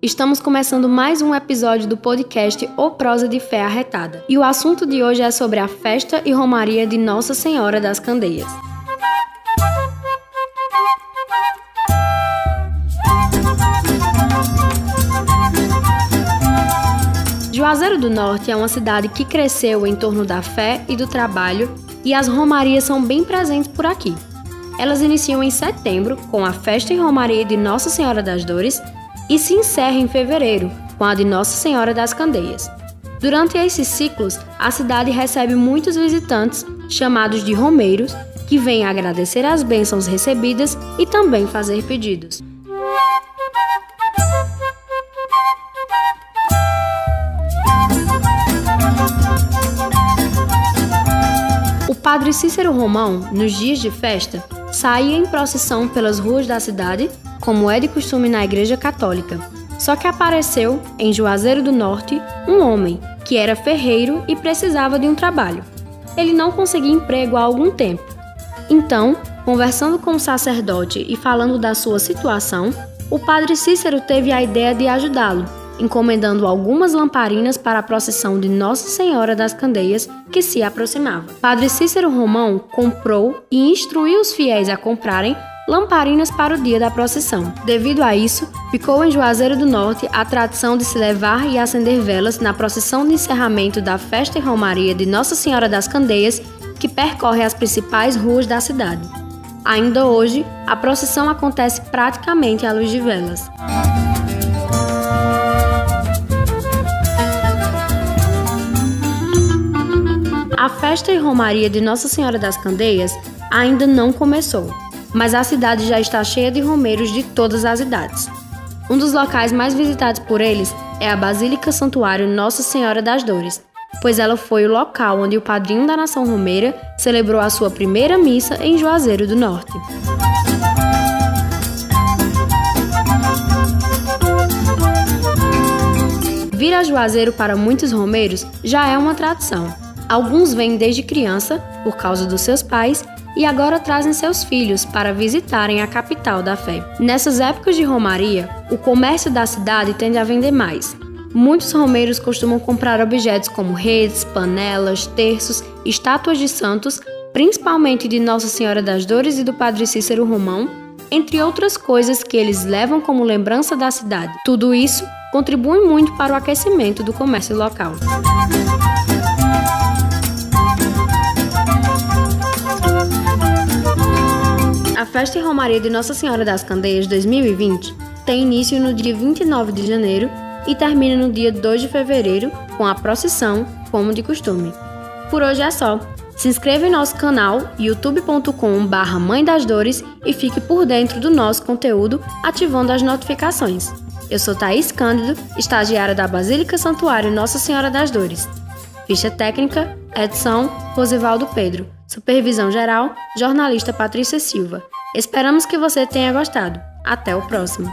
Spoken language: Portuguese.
Estamos começando mais um episódio do podcast O Prosa de Fé Arretada. E o assunto de hoje é sobre a festa e romaria de Nossa Senhora das Candeias. Juazeiro do Norte é uma cidade que cresceu em torno da fé e do trabalho, e as romarias são bem presentes por aqui. Elas iniciam em setembro, com a festa e romaria de Nossa Senhora das Dores, e se encerra em fevereiro, com a de Nossa Senhora das Candeias. Durante esses ciclos, a cidade recebe muitos visitantes, chamados de romeiros, que vêm agradecer as bênçãos recebidas e também fazer pedidos. Padre Cícero Romão, nos dias de festa, saía em procissão pelas ruas da cidade como é de costume na Igreja Católica. Só que apareceu, em Juazeiro do Norte, um homem que era ferreiro e precisava de um trabalho. Ele não conseguia emprego há algum tempo. Então, conversando com o sacerdote e falando da sua situação, o padre Cícero teve a ideia de ajudá-lo, encomendando algumas lamparinas para a procissão de Nossa Senhora das Candeias que se aproximava. Padre Cícero Romão comprou e instruiu os fiéis a comprarem lamparinas para o dia da procissão. Devido a isso, ficou em Juazeiro do Norte a tradição de se levar e acender velas na procissão de encerramento da festa e romaria de Nossa Senhora das Candeias, que percorre as principais ruas da cidade. Ainda hoje, a procissão acontece praticamente à luz de velas. A festa e romaria de Nossa Senhora das Candeias ainda não começou mas a cidade já está cheia de romeiros de todas as idades. Um dos locais mais visitados por eles é a Basílica Santuário Nossa Senhora das Dores, pois ela foi o local onde o padrinho da nação romeira celebrou a sua primeira missa em Juazeiro do Norte. Vir a Juazeiro para muitos romeiros já é uma tradição. Alguns vêm desde criança, por causa dos seus pais, e agora trazem seus filhos para visitarem a capital da fé. Nessas épocas de romaria, o comércio da cidade tende a vender mais. Muitos romeiros costumam comprar objetos como redes, panelas, terços, estátuas de santos, principalmente de Nossa Senhora das Dores e do Padre Cícero Romão, entre outras coisas que eles levam como lembrança da cidade. Tudo isso contribui muito para o aquecimento do comércio local. A Festa e Romaria de Nossa Senhora das Candeias 2020 tem início no dia 29 de janeiro e termina no dia 2 de fevereiro com a procissão, como de costume. Por hoje é só. Se inscreva em nosso canal youtube.com/barra Mãe das Dores e fique por dentro do nosso conteúdo ativando as notificações. Eu sou Thaís Cândido, estagiária da Basílica Santuário Nossa Senhora das Dores. Ficha técnica, edição Rosivaldo Pedro. Supervisão geral, jornalista Patrícia Silva. Esperamos que você tenha gostado. Até o próximo.